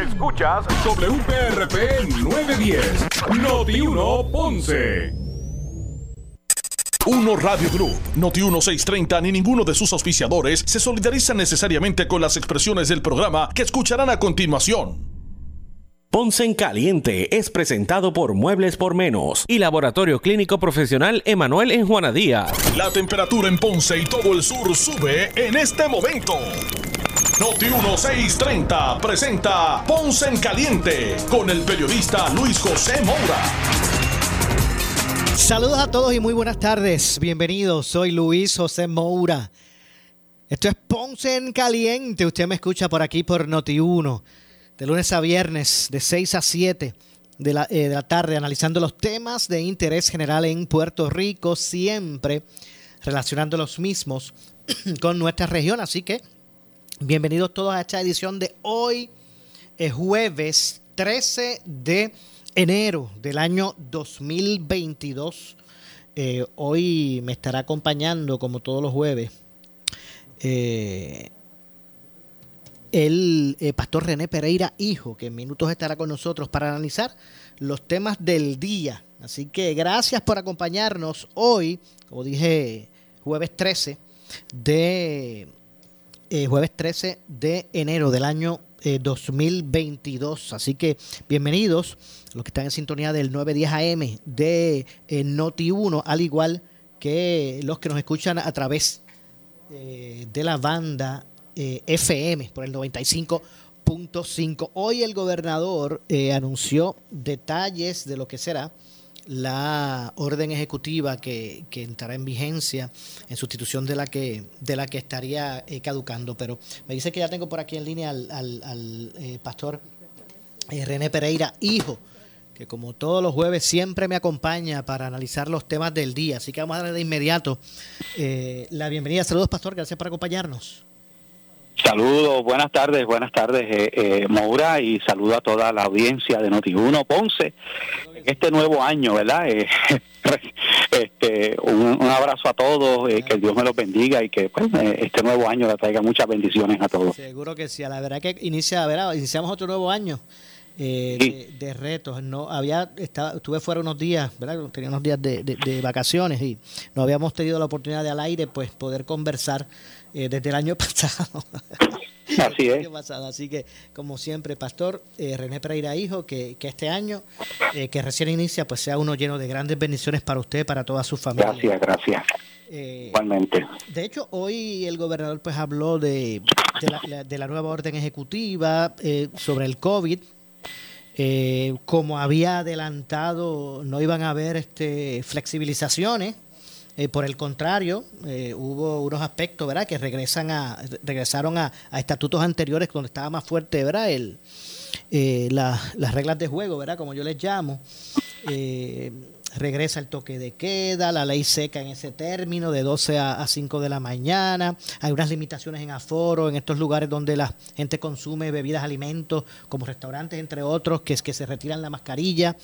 Escuchas WPRP 910, Noti 1 Ponce. Uno Radio Group, Noti 1630 ni ninguno de sus auspiciadores se solidarizan necesariamente con las expresiones del programa que escucharán a continuación. Ponce en Caliente es presentado por Muebles por Menos y Laboratorio Clínico Profesional Emanuel en Juana Díaz. La temperatura en Ponce y todo el sur sube en este momento. Noti 1630 presenta Ponce en Caliente con el periodista Luis José Moura. Saludos a todos y muy buenas tardes. Bienvenidos, soy Luis José Moura. Esto es Ponce en Caliente. Usted me escucha por aquí por Noti 1 de lunes a viernes, de 6 a 7 de la, eh, de la tarde, analizando los temas de interés general en Puerto Rico, siempre relacionando los mismos con nuestra región. Así que bienvenidos todos a esta edición de hoy, es jueves 13 de enero del año 2022. Eh, hoy me estará acompañando, como todos los jueves, eh, el eh, pastor René Pereira, hijo, que en minutos estará con nosotros para analizar los temas del día. Así que gracias por acompañarnos hoy, como dije, jueves 13 de eh, jueves 13 de enero del año 2022. Eh, Así que bienvenidos los que están en sintonía del 910 AM de Noti 1, al igual que los que nos escuchan a través de la banda eh, FM por el 95.5. Hoy el gobernador eh, anunció detalles de lo que será la orden ejecutiva que, entrará en vigencia en sustitución de la que de la que estaría eh, caducando. Pero me dice que ya tengo por aquí en línea al, pastor René Pereira, hijo, que como todos los jueves siempre me acompaña para analizar los temas del día. Así que vamos a darle de inmediato la bienvenida. Saludos, pastor, gracias por acompañarnos. Saludos, buenas tardes, buenas tardes, eh, eh, y saludo a toda la audiencia de Noti1 Ponce este nuevo año, ¿verdad? Eh, este, un, abrazo a todos, eh, que Dios me los bendiga y que pues, este nuevo año le traiga muchas bendiciones a todos. Seguro que sí, a la verdad que inicia, ¿verdad? iniciamos otro nuevo año. de, retos. No había estaba, estuve fuera unos días, ¿verdad? Tenía unos días de, de, vacaciones y no habíamos tenido la oportunidad de al aire pues poder conversar eh, desde el año pasado. Así es. Así que, como siempre, Pastor eh, René Pereira Hijo, que, este año, eh, que recién inicia, pues sea uno lleno de grandes bendiciones para usted, para toda su familia. Gracias, gracias. Igualmente. De hecho, hoy el gobernador pues habló de, de, la, nueva orden ejecutiva sobre el COVID. como había adelantado, no iban a haber este, flexibilizaciones eh, por el contrario, eh, hubo unos aspectos, ¿verdad?, que regresan a, regresaron a, estatutos anteriores donde estaba más fuerte, ¿verdad?, el, eh, las reglas de juego, ¿verdad?, como yo les llamo. regresa el toque de queda, la ley seca en ese término, de 12 a, 5 de la mañana. Hay unas limitaciones en aforo, en estos lugares donde la gente consume bebidas, alimentos, como restaurantes, entre otros, que es que se retiran la mascarilla.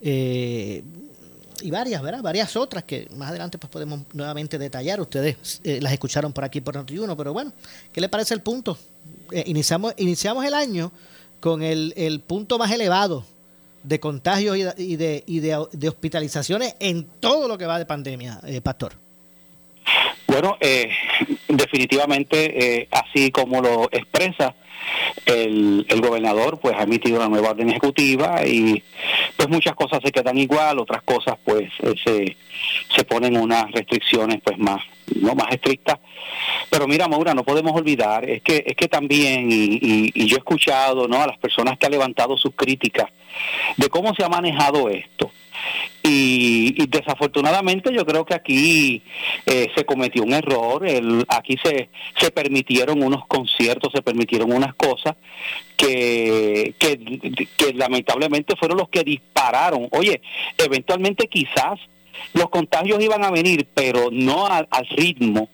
Eh, y varias, ¿verdad? Varias otras que más adelante pues podemos nuevamente detallar. Ustedes eh, las escucharon por aquí por Noti1, pero bueno, ¿qué le parece el punto? Eh, iniciamos, iniciamos el año con el, el punto más elevado de contagios y de, y de, hospitalizaciones en todo lo que va de pandemia, eh, Pastor. Bueno, definitivamente, así como lo expresa, el, el gobernador pues ha emitido una nueva orden ejecutiva y pues muchas cosas se quedan igual, otras cosas pues eh, se, se ponen unas restricciones pues más no más estrictas. Pero mira, Maura, no podemos olvidar, es que es que también y, y, yo he escuchado, ¿no? a las personas que han levantado sus críticas de cómo se ha manejado esto. Y, desafortunadamente yo creo que aquí eh, se cometió un error, el, aquí se, se permitieron unos conciertos, se permitieron unas cosas que, que, lamentablemente fueron los que dispararon. Oye, eventualmente quizás los contagios iban a venir, pero no al ritmo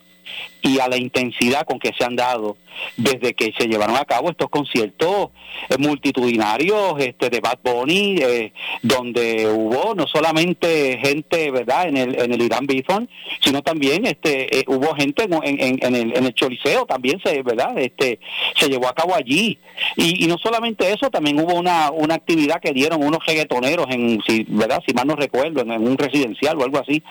y a la intensidad con que se han dado desde que se llevaron a cabo estos conciertos eh, multitudinarios este de Bad Bunny eh, donde hubo no solamente gente verdad en el en el Irán Bithorn sino también este eh, hubo gente en, en, en, el en el Choliseo también se verdad este se llevó a cabo allí. Y, y, no solamente eso también hubo una una actividad que dieron unos reggaetoneros en si verdad si mal no recuerdo en, un residencial o algo así.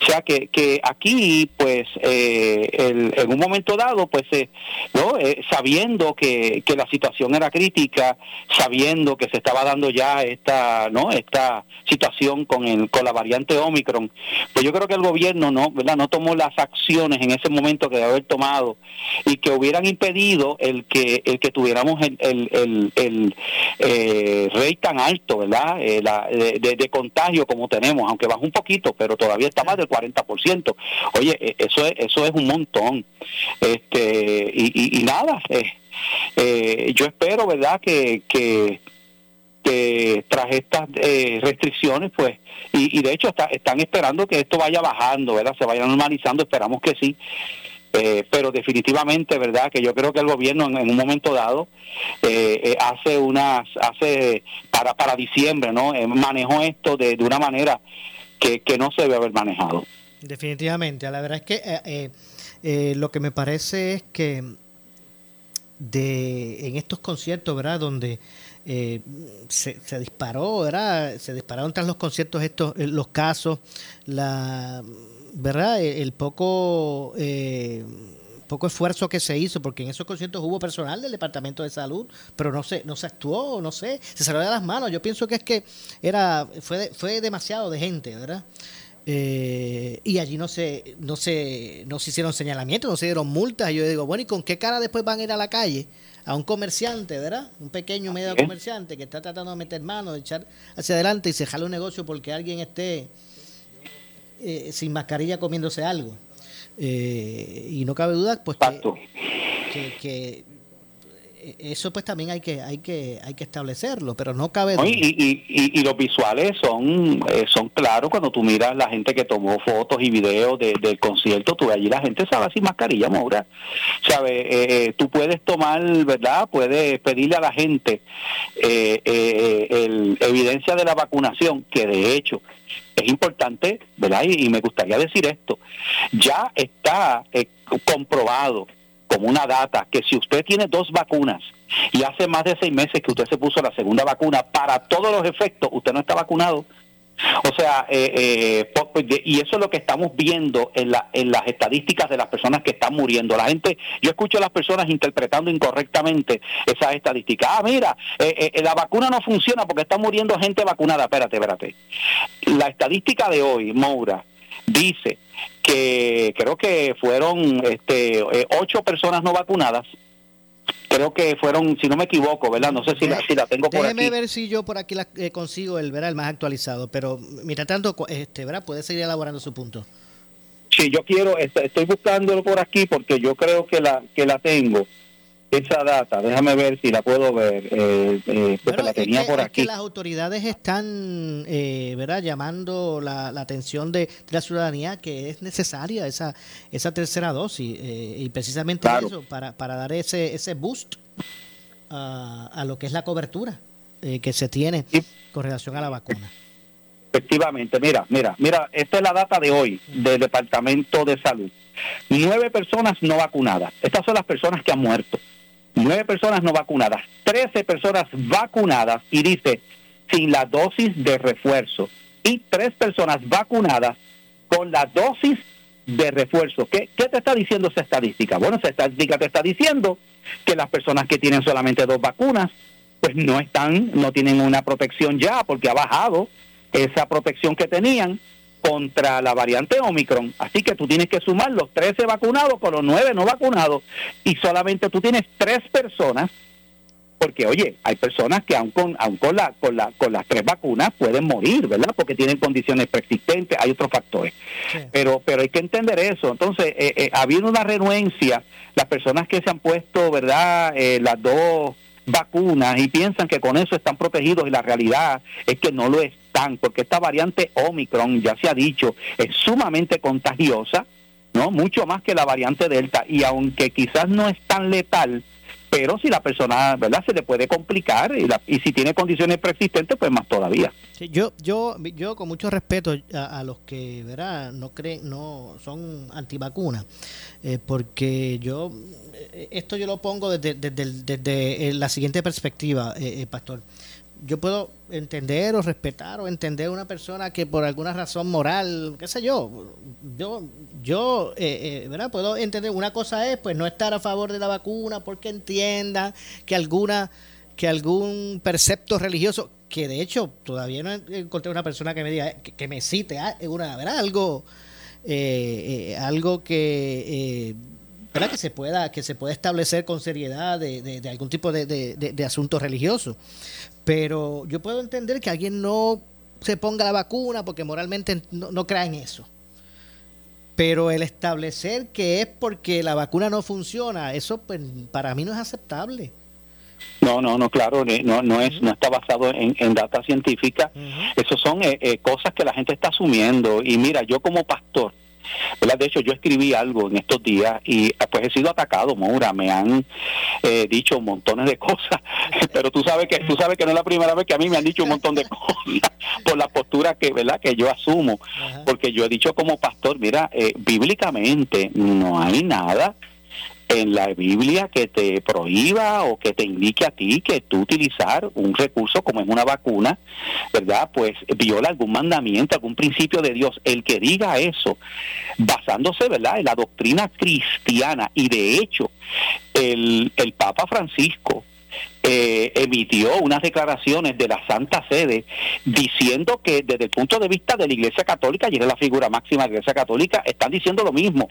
O sea que que aquí pues eh, en un momento dado, pues, eh, ¿no? Eh, sabiendo que, que la situación era crítica, sabiendo que se estaba dando ya esta, ¿no? Esta situación con el, con la variante Omicron, pues yo creo que el gobierno, ¿no? ¿verdad? No tomó las acciones en ese momento que debe haber tomado y que hubieran impedido el que, el que tuviéramos el, el, el, eh, rey tan alto, ¿verdad? La, de, de, contagio como tenemos, aunque baja un poquito, pero todavía está más del 40%. Oye, eso es, eso es un montón este, y, nada, eh, eh, yo espero, ¿verdad?, que, que, tras estas eh, restricciones, pues, y, de hecho están esperando que esto vaya bajando, ¿verdad?, se vaya normalizando, esperamos que sí. pero definitivamente, ¿verdad? Que yo creo que el gobierno en, un momento dado hace unas, hace para, para diciembre, ¿no? manejó esto de, de una manera que, que no se debe haber manejado. Definitivamente, la verdad es que eh, lo que me parece es que de en estos conciertos, ¿verdad? Donde eh, se, disparó, ¿verdad? Se dispararon tras los conciertos estos eh, los casos, la ¿verdad? El, poco poco esfuerzo que se hizo, porque en esos conciertos hubo personal del Departamento de Salud, pero no se, no se actuó, no sé, se salió de las manos. Yo pienso que es que era, fue, fue demasiado de gente, ¿verdad? Eh, y allí no se, no se, no se hicieron señalamientos, no se dieron multas. Y yo digo, bueno, ¿y con qué cara después van a ir a la calle? A un comerciante, ¿verdad? Un pequeño medio comerciante que está tratando de meter mano, de echar hacia adelante y se jala un negocio porque alguien esté eh, sin mascarilla comiéndose algo. Eh, y no cabe duda, pues que, que eso pues también hay que hay que hay que establecerlo pero no cabe y, y, los visuales son eh, son claros. Cuando tú miras la gente que tomó fotos y videos del concierto tú allí la gente sabe sin mascarilla Maura sabes eh, eh, tú puedes tomar verdad puedes pedirle a la gente el, evidencia de la vacunación que de hecho es importante verdad y, y me gustaría decir esto. Ya está comprobado como una data que si usted tiene dos vacunas y hace más de seis meses que usted se puso la segunda vacuna, para todos los efectos usted no está vacunado. O sea, eh, eh, pues, y eso es lo que estamos viendo en, la, en las estadísticas de las personas que están muriendo. La gente, yo escucho a las personas interpretando incorrectamente esas estadísticas. Ah, mira, eh, la vacuna no funciona porque está muriendo gente vacunada. Espérate, espérate. La estadística de hoy, Moura, dice que creo que fueron este, eh, ocho personas no vacunadas. Creo que fueron, si no me equivoco, ¿verdad? No sé si, la, si la tengo por aquí. Déjeme ver si yo por aquí la, eh, consigo el, ¿verdad? el más actualizado. Pero, mira, tanto, este, ¿verdad? Puede seguir elaborando su punto. Sí, yo quiero, estoy buscándolo por aquí porque yo creo que la, que la tengo esa data, déjame ver si la puedo ver, eh, eh porque la tenía por aquí. que las autoridades están, eh, ¿verdad?, llamando la, atención de, la ciudadanía que es necesaria esa esa tercera dosis eh, y precisamente eso, para, para dar ese, ese boost a, a lo que es la cobertura que se tiene con relación a la vacuna. Efectivamente, mira, mira, mira, esta es la data de hoy del Departamento de Salud. Nueve personas no vacunadas. Estas son las personas que han muerto nueve personas no vacunadas, trece personas vacunadas y dice sin la dosis de refuerzo y tres personas vacunadas con la dosis de refuerzo. ¿Qué, ¿Qué, te está diciendo esa estadística? Bueno, esa estadística te está diciendo que las personas que tienen solamente dos vacunas, pues no están, no tienen una protección ya porque ha bajado esa protección que tenían contra la variante Omicron. Así que tú tienes que sumar los 13 vacunados con los 9 no vacunados y solamente tú tienes tres personas porque oye, hay personas que aún con aun con la con la con las tres vacunas pueden morir, ¿verdad? Porque tienen condiciones preexistentes, hay otros factores. Pero pero hay que entender eso. Entonces, eh, eh, habiendo una renuencia, las personas que se han puesto, ¿verdad? Eh, las dos vacunas y piensan que con eso están protegidos y la realidad es que no lo porque esta variante Omicron, ya se ha dicho, es sumamente contagiosa ¿no? Mucho más que la variante Delta. Y aunque quizás no es tan letal, pero si la persona, ¿verdad? Se le puede complicar y, y si tiene condiciones preexistentes, pues más todavía. yo, yo, yo con mucho respeto a, los que, ¿verdad? No creen, no son antivacunas, eh, porque yo, eh, esto yo lo pongo desde, desde, la siguiente perspectiva, eh, Pastor yo puedo entender o respetar o entender una persona que por alguna razón moral, qué sé yo, yo, yo, eh, eh, ¿verdad? Puedo entender, una cosa es pues no estar a favor de la vacuna porque entienda que alguna, que algún precepto religioso, que de hecho todavía no encontré una persona que me diga, que, me cite ah, una, ¿verdad? Algo, eh, algo que... ¿verdad? que se pueda que se pueda establecer con seriedad de, de, algún tipo de, de, asunto religioso pero yo puedo entender que alguien no se ponga la vacuna porque moralmente no, crea en eso. Pero el establecer que es porque la vacuna no funciona, eso pues, para mí no es aceptable. No, no, no, claro, no, no es, no está basado en, en data científica. Eso son eh, eh, cosas que la gente está asumiendo. Y mira, yo como pastor, de hecho, yo escribí algo en estos días y ah, pues he sido atacado, Moura, me han eh, dicho montones de cosas, pero tú sabes que tú sabes que no es la primera vez que a mí me han dicho un montón de cosas por la postura que, ¿verdad? que yo asumo, porque yo he dicho como pastor, mira, eh, bíblicamente no hay nada en la Biblia que te prohíba o que te indique a ti que tú utilizar un recurso como es una vacuna, ¿verdad? Pues viola algún mandamiento, algún principio de Dios. El que diga eso, basándose, ¿verdad?, en la doctrina cristiana y de hecho el, el Papa Francisco eh, emitió unas declaraciones de la Santa Sede diciendo que desde el punto de vista de la Iglesia Católica, y es la figura máxima de la Iglesia Católica, están diciendo lo mismo.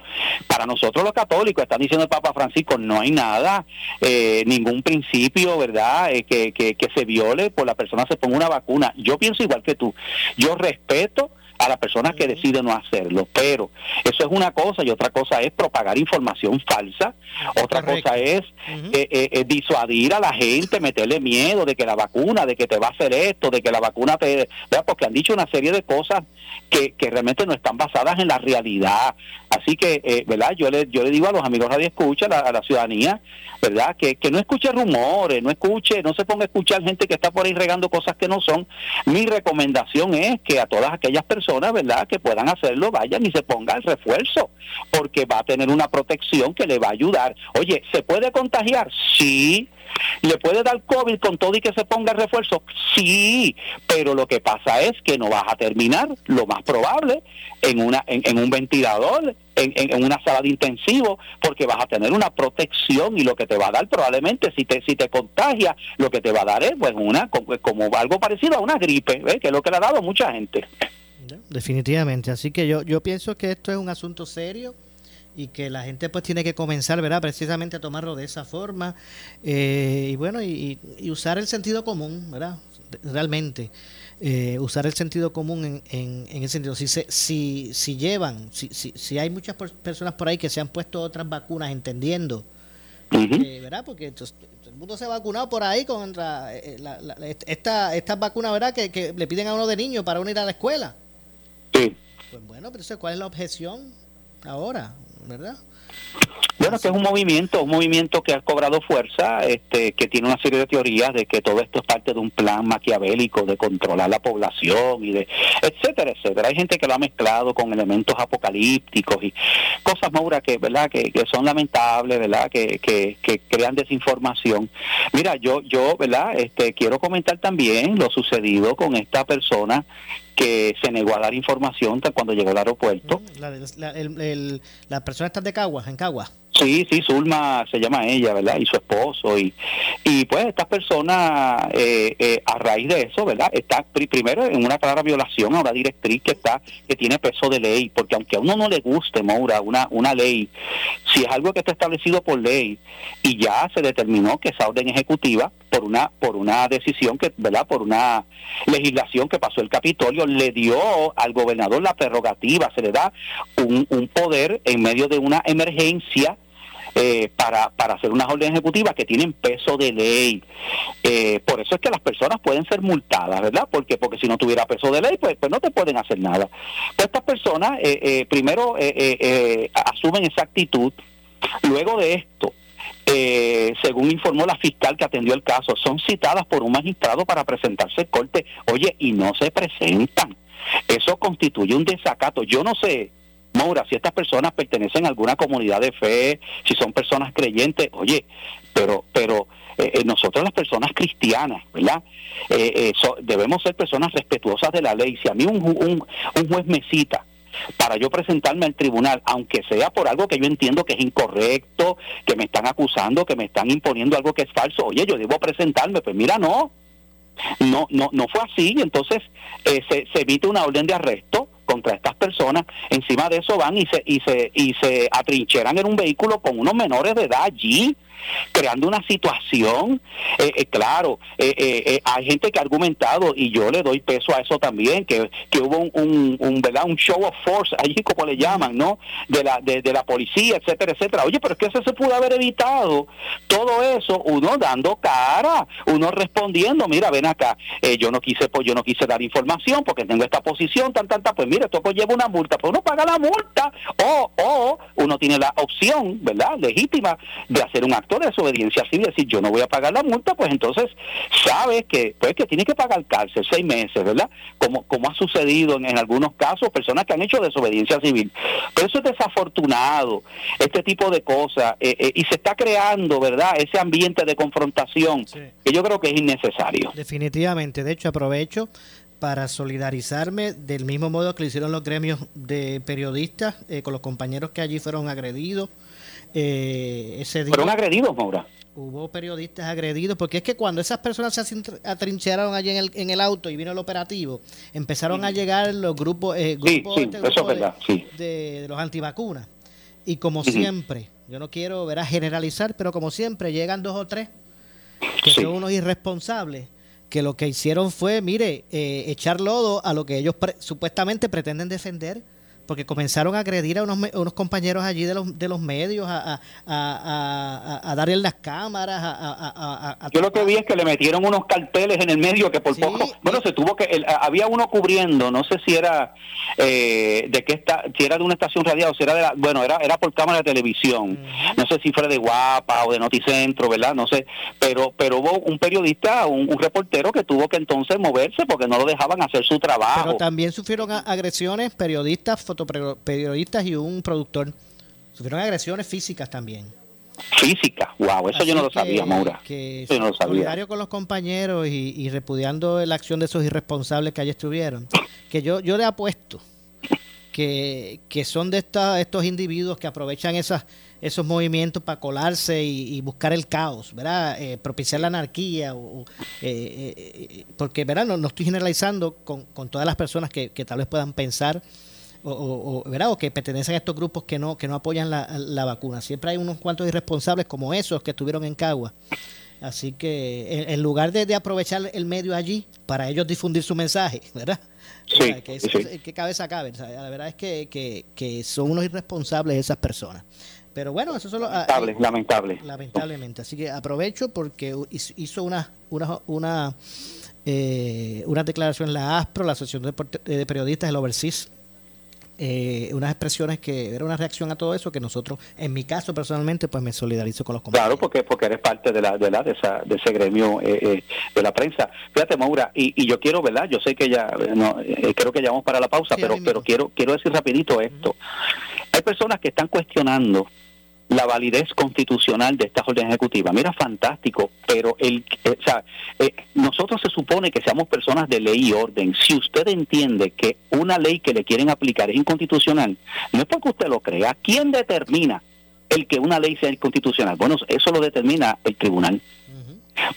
Para nosotros los católicos, están diciendo el Papa Francisco, no hay nada, eh, ningún principio, ¿verdad?, eh, que, que, que se viole por la persona se ponga una vacuna. Yo pienso igual que tú. Yo respeto a las personas que deciden no hacerlo. Pero eso es una cosa y otra cosa es propagar información falsa, otra cosa es eh, eh, eh, disuadir a la gente, meterle miedo de que la vacuna, de que te va a hacer esto, de que la vacuna te... Porque han dicho una serie de cosas que, que realmente no están basadas en la realidad. Así que, ¿verdad? Yo le, yo le digo a los amigos de Escucha, a la, ciudadanía, ¿verdad? Que, que no escuche rumores, no escuche, no se ponga a escuchar gente que está por ahí regando cosas que no son. Mi recomendación es que a todas aquellas personas ¿verdad?, que puedan hacerlo, vayan y se pongan el refuerzo, porque va a tener una protección que le va a ayudar. Oye, ¿se puede contagiar? Sí. ¿Le puede dar COVID con todo y que se ponga el refuerzo? Sí, pero lo que pasa es que no vas a terminar, lo más probable, en, una, en, un ventilador, en, en, una sala de intensivo, porque vas a tener una protección y lo que te va a dar probablemente, si te, si te contagia, lo que te va a dar es pues, una, como, algo parecido a una gripe, que es lo que le ha dado mucha gente. Definitivamente. Así que yo, yo pienso que esto es un asunto serio y que la gente pues tiene que comenzar, ¿verdad? Precisamente a tomarlo de esa forma eh, y bueno, y, usar el sentido común, ¿verdad? Realmente. Eh, usar el sentido común en, en, ese sentido. Si, se, si, si llevan, si, si, si hay muchas personas por ahí que se han puesto otras vacunas entendiendo, ¿verdad? Porque el mundo se ha vacunado por ahí contra eh, esta, estas vacunas, ¿verdad? Que, que le piden a uno de niño para uno ir a la escuela. Sí. Pues bueno, pero ¿cuál es la objeción ahora, verdad? Bueno, que es un movimiento, un movimiento que ha cobrado fuerza, este, que tiene una serie de teorías de que todo esto es parte de un plan maquiavélico de controlar la población y de etcétera, etcétera. Hay gente que lo ha mezclado con elementos apocalípticos y cosas, Maura, que verdad que, que son lamentables, verdad, que, que, que, crean desinformación. Mira, yo, yo, verdad, este, quiero comentar también lo sucedido con esta persona que se negó a dar información cuando llegó al aeropuerto. Mm, la, la persona está de Caguas, en Caguas. Sí, sí, Zulma se llama ella, ¿verdad? Y su esposo. Y, y pues estas personas, eh, eh, a raíz de eso, ¿verdad? Está primero en una clara violación a una directriz que está que tiene peso de ley, porque aunque a uno no le guste, Maura, una, una ley, si es algo que está establecido por ley y ya se determinó que esa orden ejecutiva, por una, por una decisión que, ¿verdad? Por una legislación que pasó el Capitolio, le dio al gobernador la prerrogativa, se le da un, un poder en medio de una emergencia eh, para, para hacer unas órdenes ejecutivas que tienen peso de ley. Eh, por eso es que las personas pueden ser multadas, ¿verdad? Porque porque si no tuviera peso de ley, pues, pues no te pueden hacer nada. Pues estas personas eh, primero asumen esa actitud, luego de esto, según informó la fiscal que atendió el caso, son citadas por un magistrado para presentarse en corte, oye, y no se presentan. Eso constituye un desacato. Yo no sé Maura, si estas personas pertenecen a alguna comunidad de fe, si son personas creyentes, oye, pero, pero eh, eh, nosotros las personas cristianas, ¿verdad? Eh, debemos ser personas respetuosas de la ley. Si a mí un, un, un juez me cita para yo presentarme al tribunal, aunque sea por algo que yo entiendo que es incorrecto, que me están acusando, que me están imponiendo algo que es falso, oye, yo debo presentarme, pues mira, no, no, no, no fue así, entonces se, se emite una orden de arresto, contra estas personas. Encima de eso van y se, y se, y se atrincheran en un vehículo con unos menores de edad allí creando una situación. Eh, eh, claro, eh, hay gente que ha argumentado, y yo le doy peso a eso también, que, que hubo un, un, ¿verdad? un show of force, allí como le llaman, ¿no? De la, de, la policía, etcétera, etcétera. Oye, pero es que eso se pudo haber evitado. Todo eso, uno dando cara, uno respondiendo, mira, ven acá, yo no quise, pues yo no quise dar información porque tengo esta posición, tan, tan, tan, pues mira, esto pues lleva una multa, pues uno paga la multa, o, o uno tiene la opción, ¿verdad? Legítima de hacer un acto de desobediencia civil, decir yo no voy a pagar la multa, pues entonces sabes que pues que tiene que pagar cárcel seis meses, ¿verdad? Como, como ha sucedido en, algunos casos, personas que han hecho desobediencia civil. Pero eso es desafortunado, este tipo de cosas, eh, eh, y se está creando, ¿verdad? Ese ambiente de confrontación que yo creo que es innecesario. Definitivamente, de hecho aprovecho para solidarizarme del mismo modo que lo hicieron los gremios de periodistas eh, con los compañeros que allí fueron agredidos eh, ese día, ¿Fueron agredidos, Maura? Hubo periodistas agredidos, porque es que cuando esas personas se atrincheraron allí en el, en el auto y vino el operativo, empezaron a llegar los grupos, eh, de, los antivacunas. Y como siempre, yo no quiero ver a generalizar, pero como siempre llegan dos o tres que son unos irresponsables que lo que hicieron fue, mire, eh, echar lodo a lo que ellos supuestamente pretenden defender porque comenzaron a agredir a unos, unos compañeros allí de los, de los medios, a, a, a, darle las cámaras. A, Yo lo que vi es que le metieron unos carteles en el medio que por poco, bueno, se tuvo que, había uno cubriendo, no sé si era eh, de qué está, si era de una estación radial o si era de la, bueno, era, era por cámara de televisión, no sé si fuera de Guapa o de Noticentro, ¿verdad? No sé, pero, pero hubo un periodista, un, un reportero que tuvo que entonces moverse porque no lo dejaban hacer su trabajo. Pero también sufrieron agresiones periodistas, fotógrafos periodistas y un productor. Sufrieron agresiones físicas también. Físicas, wow, eso yo no lo sabía, Maura. Que eso yo no lo sabía. con los compañeros y, repudiando la acción de esos irresponsables que allí estuvieron, que yo, yo le apuesto que, que son de estos individuos que aprovechan esas, esos movimientos para colarse y, buscar el caos, ¿verdad? Eh, propiciar la anarquía, o, eh, eh, porque, ¿verdad? No, no, estoy generalizando con, con todas las personas que, que tal vez puedan pensar o, ¿verdad? o que pertenecen a estos grupos que no, que no apoyan la, vacuna. Siempre hay unos cuantos irresponsables como esos que estuvieron en Cagua. Así que en, lugar de, aprovechar el medio allí para ellos difundir su mensaje, ¿verdad? Sí, que, cabeza cabe. La verdad es que, que, son unos irresponsables esas personas. Pero bueno, eso solo... Ah, lamentable, lamentable. Lamentablemente. Así que aprovecho porque hizo una, una, una, eh, una declaración en la ASPRO, la Asociación de, Periodistas, el Overseas, eh, unas expresiones que era una reacción a todo eso que nosotros, en mi caso personalmente, pues me solidarizo con los compañeros. Claro, porque porque eres parte de la de la de, esa, de ese gremio eh, eh, de la prensa. Fíjate, Maura, y, y yo quiero, ¿verdad? Yo sé que ya, no, creo que ya vamos para la pausa, pero pero quiero quiero decir rapidito esto. Hay personas que están cuestionando la validez constitucional de estas órdenes ejecutivas. Mira, fantástico, pero el, eh, o sea, eh, nosotros se supone que seamos personas de ley y orden. Si usted entiende que una ley que le quieren aplicar es inconstitucional, no es porque usted lo crea. ¿Quién determina el que una ley sea inconstitucional? Bueno, eso lo determina el tribunal.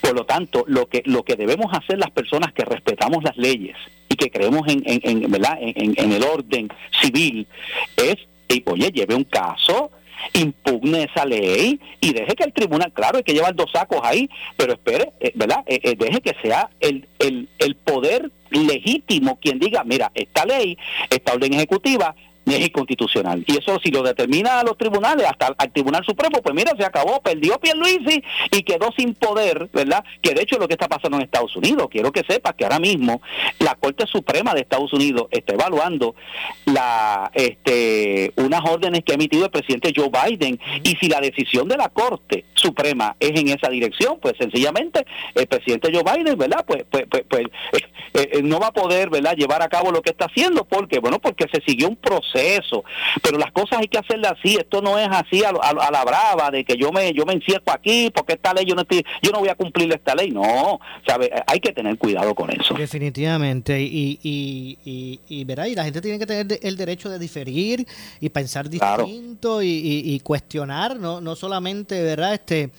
Por lo tanto, lo que lo que debemos hacer las personas que respetamos las leyes y que creemos en, en, en, en el orden civil es, oye, lleve un caso impugne esa ley y deje que el tribunal, claro, hay que llevar dos sacos ahí, pero espere, eh, ¿verdad? Eh, eh, deje que sea el, el, el poder legítimo quien diga, mira, esta ley, esta orden ejecutiva, es inconstitucional. Y eso si lo determina a los tribunales, hasta al Tribunal Supremo, pues mira, se acabó, perdió Pierluisi y quedó sin poder, ¿verdad? Que de hecho es lo que está pasando en Estados Unidos. Quiero que sepas que ahora mismo la Corte Suprema de Estados Unidos está evaluando la este unas órdenes que ha emitido el presidente Joe Biden y si la decisión de la Corte Suprema es en esa dirección, pues sencillamente el presidente Joe Biden, ¿verdad? Pues pues pues, pues eh, eh, no va a poder, ¿verdad? llevar a cabo lo que está haciendo porque bueno, porque se siguió un proceso eso, pero las cosas hay que hacerlas así, esto no es así a, la brava de que yo me yo me encierco aquí porque esta ley yo no estoy, yo no voy a cumplir esta ley, no, sabe, hay que tener cuidado con eso. Definitivamente. Y y, y, y, verá, y la gente tiene que tener el derecho de diferir y pensar distinto y, cuestionar, no no solamente, ¿verdad? Este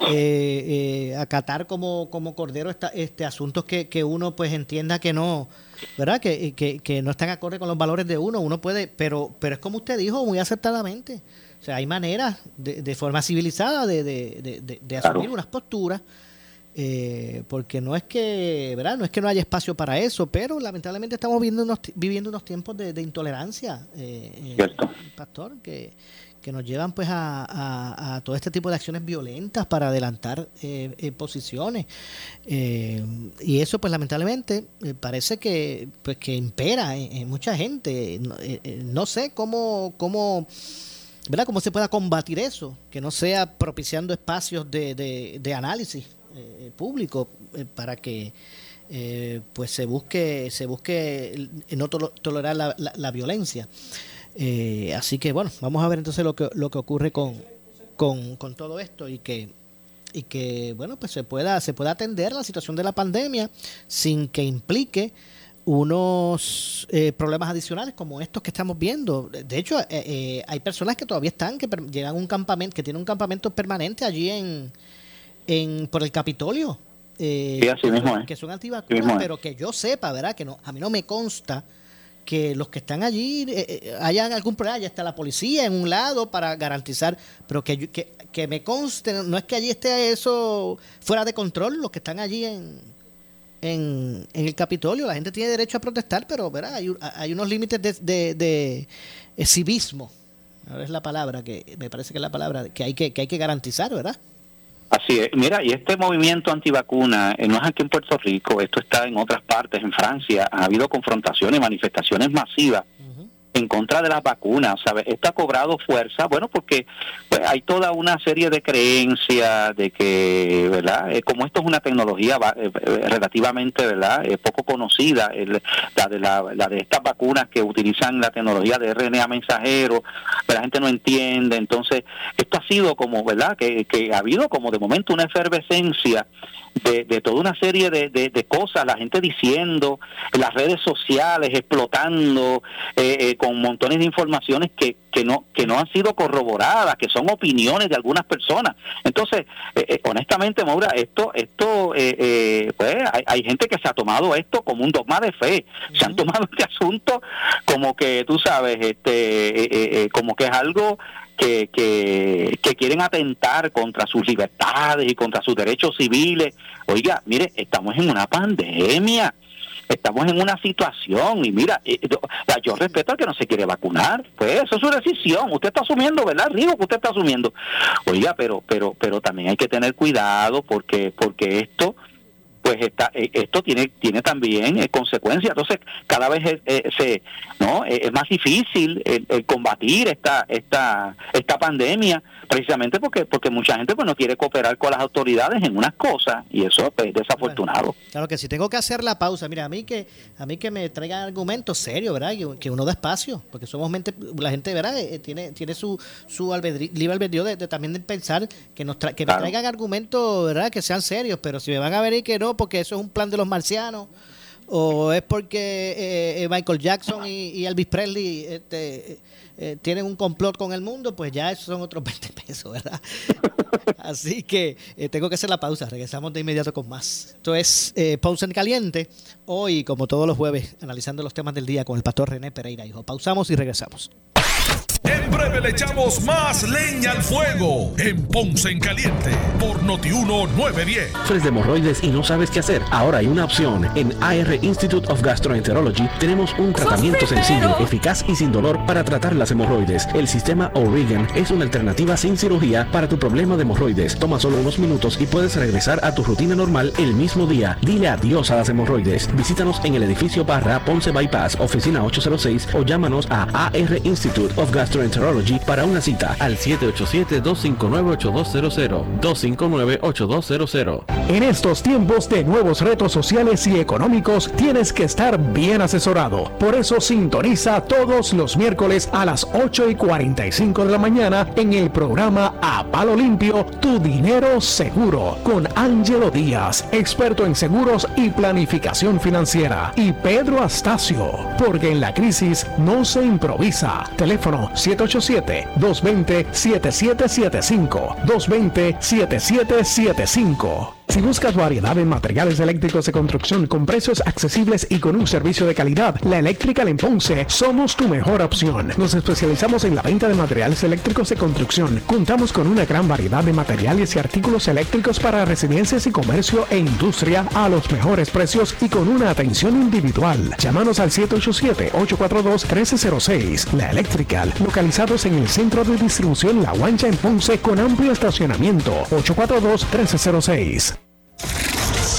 eh, eh, acatar como, como cordero esta, este asuntos que, que uno pues entienda que no ¿verdad? Que, que, que no están acorde con los valores de uno, uno puede, pero, pero es como usted dijo muy acertadamente. O sea, hay maneras de, de forma civilizada de, de, de asumir unas posturas. Eh, porque no es que verdad no es que no haya espacio para eso pero lamentablemente estamos viviendo unos, viviendo unos tiempos de, intolerancia eh, eh pastor que que nos llevan pues a, a, todo este tipo de acciones violentas para adelantar eh, eh posiciones. Eh, y eso pues lamentablemente eh, parece que pues que impera en, mucha gente. No, sé cómo cómo verdad cómo se pueda combatir eso que no sea propiciando espacios de, de, análisis público para que pues se busque se busque no tolerar la, la violencia eh, así que bueno, vamos a ver entonces lo que, lo que ocurre con, con, todo esto y que y que bueno pues se pueda se pueda atender la situación de la pandemia sin que implique unos eh, problemas adicionales como estos que estamos viendo. De hecho, eh, hay personas que todavía están, que llegan a un campamento, que tienen un campamento permanente allí en, en por el Capitolio. Que son antivacunas, pero que yo sepa, ¿verdad? Que no, a mí no me consta que los que están allí eh, eh, hayan algún problema, ya está la policía en un lado para garantizar, pero que, que, que, me conste, no es que allí esté eso fuera de control, los que están allí en, en, el Capitolio, la gente tiene derecho a protestar, pero ¿verdad? Hay, hay unos límites de, de, de, de civismo, es la palabra, que me parece que es la palabra que hay que, que, hay que garantizar, ¿verdad? Así es. Mira, y este movimiento antivacuna eh, no es aquí en Puerto Rico, esto está en otras partes, en Francia. Ha habido confrontaciones, manifestaciones masivas en contra de las vacunas, ¿sabes? Esto ha cobrado fuerza, bueno, porque pues, hay toda una serie de creencias de que, ¿verdad? Eh, como esto es una tecnología eh, relativamente, ¿verdad? poco conocida, la, de la, de estas vacunas que utilizan la tecnología de RNA mensajero, la gente no entiende, entonces esto ha sido como, ¿verdad? Que, que ha habido como de momento una efervescencia de, de toda una serie de, de, cosas, la gente diciendo, las redes sociales explotando eh, eh, con montones de informaciones que, que no que no han sido corroboradas, que son opiniones de algunas personas. Entonces, eh, honestamente, Maura, esto esto pues hay, hay, gente que se ha tomado esto como un dogma de fe, se han tomado este asunto como que tú sabes, este como que es algo que, que, quieren atentar contra sus libertades y contra sus derechos civiles. Oiga, mire, estamos en una pandemia estamos en una situación y mira, yo respeto al que no se quiere vacunar, pues eso es su decisión, usted está asumiendo, ¿verdad? Rigo que usted está asumiendo. Oiga, pero pero pero también hay que tener cuidado porque porque esto pues está, eh, esto tiene tiene también eh, consecuencias. Entonces, cada vez es, eh, se, ¿no? es más difícil el, combatir esta, esta, esta pandemia precisamente porque porque mucha gente pues no quiere cooperar con las autoridades en unas cosas y eso pues, es desafortunado. claro que si tengo que hacer la pausa, mira, a mí que a mí que me traigan argumentos serios, ¿verdad? Que, uno da espacio, porque somos mente, la gente, ¿verdad? Eh, tiene tiene su su libre albedrío de, también de pensar que nos que me traigan argumentos, ¿verdad? Que sean serios, pero si me van a ver y que no, porque eso es un plan de los marcianos o es porque eh, eh, Michael Jackson y, Elvis Presley este, eh, tienen un complot con el mundo, pues ya esos son otros 20 pesos, ¿verdad? Así que tengo que hacer la pausa, regresamos de inmediato con más. Esto es Pausa en Caliente, hoy como todos los jueves, analizando los temas del día con el pastor René Pereira, hijo. Pausamos y regresamos. En breve le echamos más leña al fuego en Ponce en Caliente por Notiuno 910. ¿Sufres de hemorroides y no sabes qué hacer? Ahora hay una opción. En AR Institute of Gastroenterology tenemos un tratamiento sencillo, eficaz y sin dolor para tratar las hemorroides. El sistema O'Regan es una alternativa sin cirugía para tu problema de hemorroides. Toma solo unos minutos y puedes regresar a tu rutina normal el mismo día. Dile adiós a las hemorroides. Visítanos en el edificio Barra Ponce Bypass, oficina 806 o llámanos a AR Institute of Gastroenterology para una cita al 787-259-8200. 259-8200. En estos tiempos de nuevos retos sociales y económicos, tienes que estar bien asesorado. Por eso sintoniza todos los miércoles a las 8 y 45 de la mañana en el programa A Palo Limpio, Tu Dinero Seguro, con Angelo Díaz, experto en seguros y planificación financiera, y Pedro Astacio, porque en la crisis no se improvisa. Teléfono 787-220-7775. 220-7775. Si buscas variedad en materiales eléctricos de construcción con precios accesibles y con un servicio de calidad, la Eléctrica en Ponce somos tu mejor opción. Nos especializamos en la venta de materiales eléctricos de construcción. Contamos con una gran variedad de materiales y artículos eléctricos para residencias y comercio e industria a los mejores precios y con una atención individual. Llámanos al 787-842-1306. La Electrical, localizados en el centro de distribución La Guancha en Ponce con amplio estacionamiento. 842-1306.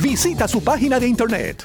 Visita su página de internet.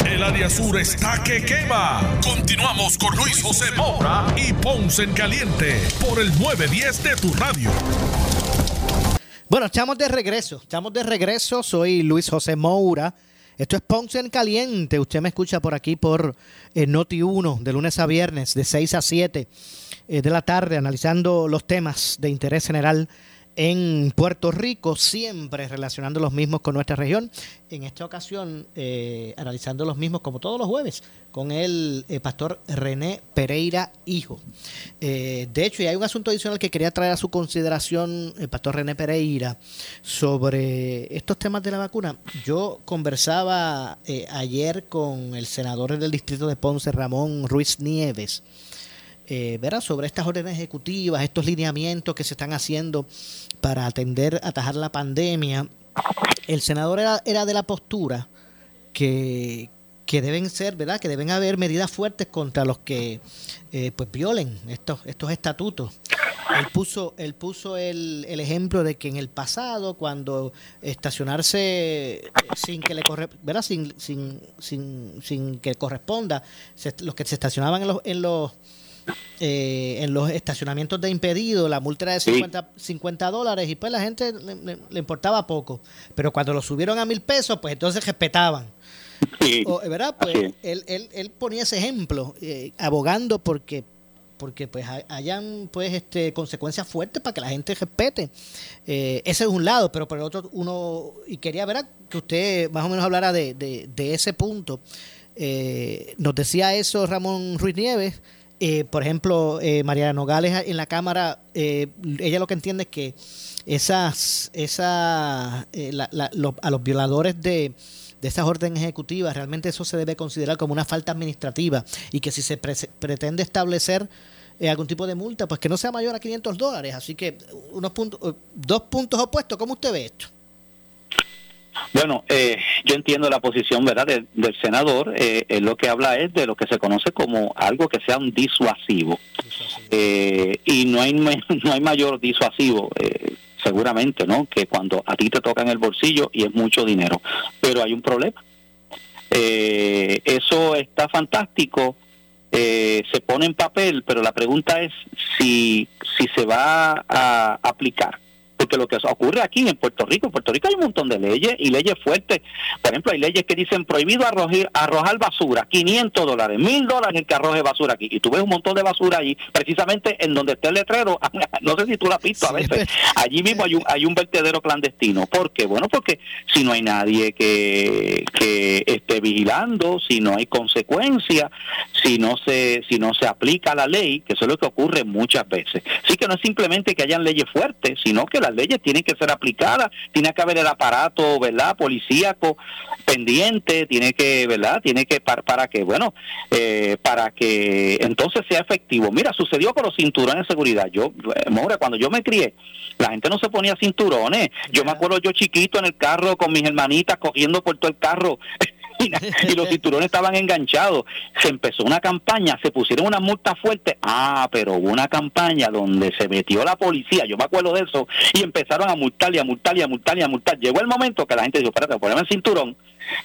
El área sur está que quema. Continuamos con Luis José Moura y Ponce en Caliente por el 910 de tu radio. Bueno, estamos de regreso. Estamos de regreso. Soy Luis José Moura. Esto es Ponce en Caliente. Usted me escucha por aquí por eh, Noti 1 de lunes a viernes de 6 a 7 eh, de la tarde analizando los temas de interés general en Puerto Rico, siempre relacionando los mismos con nuestra región. En esta ocasión, eh, analizando los mismos como todos los jueves, con el eh, pastor René Pereira Hijo. Eh, de hecho, y hay un asunto adicional que quería traer a su consideración el pastor René Pereira sobre estos temas de la vacuna. Yo conversaba ayer con el senador del distrito de Ponce, Ramón Ruiz Nieves eh, sobre estas órdenes ejecutivas, estos lineamientos que se están haciendo para atender, atajar la pandemia. El senador era, era de la postura que, que deben ser, ¿verdad? Que deben haber medidas fuertes contra los que eh, pues violen estos, estos estatutos. Él puso, él puso el, el, ejemplo de que en el pasado, cuando estacionarse sin que le corre, ¿verdad? Sin, sin, sin, sin que corresponda, los que se estacionaban en los, en los eh, en los estacionamientos de impedido la multa era de 50, 50 dólares y pues la gente le, importaba poco. Pero cuando lo subieron a mil pesos, pues entonces respetaban. ¿Verdad? Pues él, él, él, ponía ese ejemplo, eh, abogando porque porque pues hayan pues este consecuencias fuertes para que la gente respete. Eh, ese es un lado, pero por el otro uno, y quería ver que usted más o menos hablara de, de, ese punto. Eh, nos decía eso Ramón Ruiz Nieves. Eh, por ejemplo, Mariana Nogales en la Cámara, ella lo que entiende es que esas, esa, a los violadores de, de esas órdenes ejecutivas, realmente eso se debe considerar como una falta administrativa y que si se pretende establecer eh, algún tipo de multa, pues que no sea mayor a 500 dólares. Así que unos puntos, eh, dos puntos opuestos, ¿cómo usted ve esto? Bueno, eh, yo entiendo la posición verdad del, senador. Eh, lo que habla es de lo que se conoce como algo que sea un disuasivo. y no hay no hay mayor disuasivo seguramente, ¿no? Que cuando a ti te toca en el bolsillo y es mucho dinero, pero hay un problema. Eh, eso está fantástico, eh, se pone en papel, pero la pregunta es si, si se va a aplicar porque lo que ocurre aquí en Puerto Rico, en Puerto Rico hay un montón de leyes y leyes fuertes. Por ejemplo, hay leyes que dicen prohibido arrojar, arrojar basura, 500 dólares, 1000 dólares el que arroje basura aquí. Y tú ves un montón de basura allí, precisamente en donde está el letrero. no sé si tú lo has visto a veces. Allí mismo hay un, hay un vertedero clandestino. ¿Por qué? Bueno, porque si no hay nadie que, que esté vigilando, si no hay consecuencias, si no se si no se aplica la ley, que eso es lo que ocurre muchas veces. Así que no es simplemente que hayan leyes fuertes, sino que las leyes tienen que ser aplicadas, tiene que haber el aparato, ¿verdad? Policíaco pendiente, tiene que, ¿verdad? Tiene que para, para que, bueno, eh, para que entonces sea efectivo. Mira, sucedió con los cinturones de seguridad. Yo, eh, cuando yo me crié, la gente no se ponía cinturones. Yo me acuerdo yo chiquito en el carro con mis hermanitas cogiendo por todo el carro y los cinturones estaban enganchados. Se empezó una campaña, se pusieron una multa fuerte. Ah, pero hubo una campaña donde se metió la policía, yo me acuerdo de eso, y empezaron a multar y a multar y a multar y a multar. Llegó el momento que la gente dijo, espérate, poneme el cinturón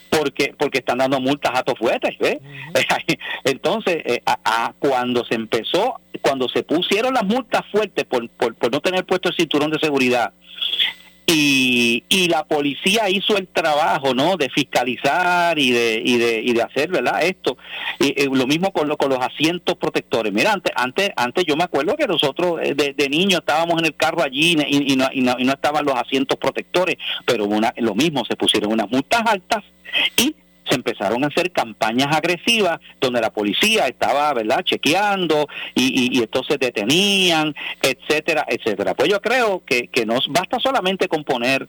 porque porque están dando multas a fuertes ¿ves? entonces eh, a, cuando se empezó cuando se pusieron las multas fuertes por, por, por no tener puesto el cinturón de seguridad y, y la policía hizo el trabajo no de fiscalizar y de y de, y de hacer verdad esto. Y, lo mismo con, lo, con los asientos protectores. Mira antes antes antes yo me acuerdo que nosotros eh, de, de niños estábamos en el carro allí y, y, no, y, no, y no estaban los asientos protectores pero una, lo mismo se pusieron unas multas altas y se empezaron a hacer campañas agresivas donde la policía estaba, ¿verdad?, chequeando y, y, entonces detenían, etcétera, etcétera. Pues yo creo que, que no basta solamente con poner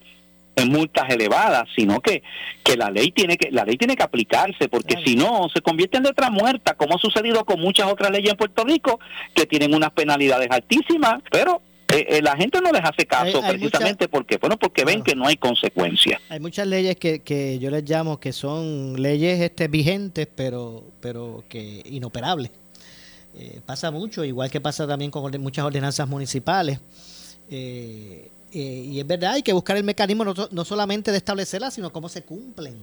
multas elevadas, sino que, que la ley tiene que la ley tiene que aplicarse, porque si no se convierte en letra muerta, como ha sucedido con muchas otras leyes en Puerto Rico que tienen unas penalidades altísimas, pero eh, eh, la gente no les hace caso precisamente porque bueno porque ven que no hay consecuencias hay muchas leyes que, que yo les llamo que son leyes este vigentes pero pero que inoperables. Eh, pasa mucho igual que pasa también con muchas ordenanzas municipales. Y es verdad hay que buscar el mecanismo no, no solamente de establecerlas sino cómo se cumplen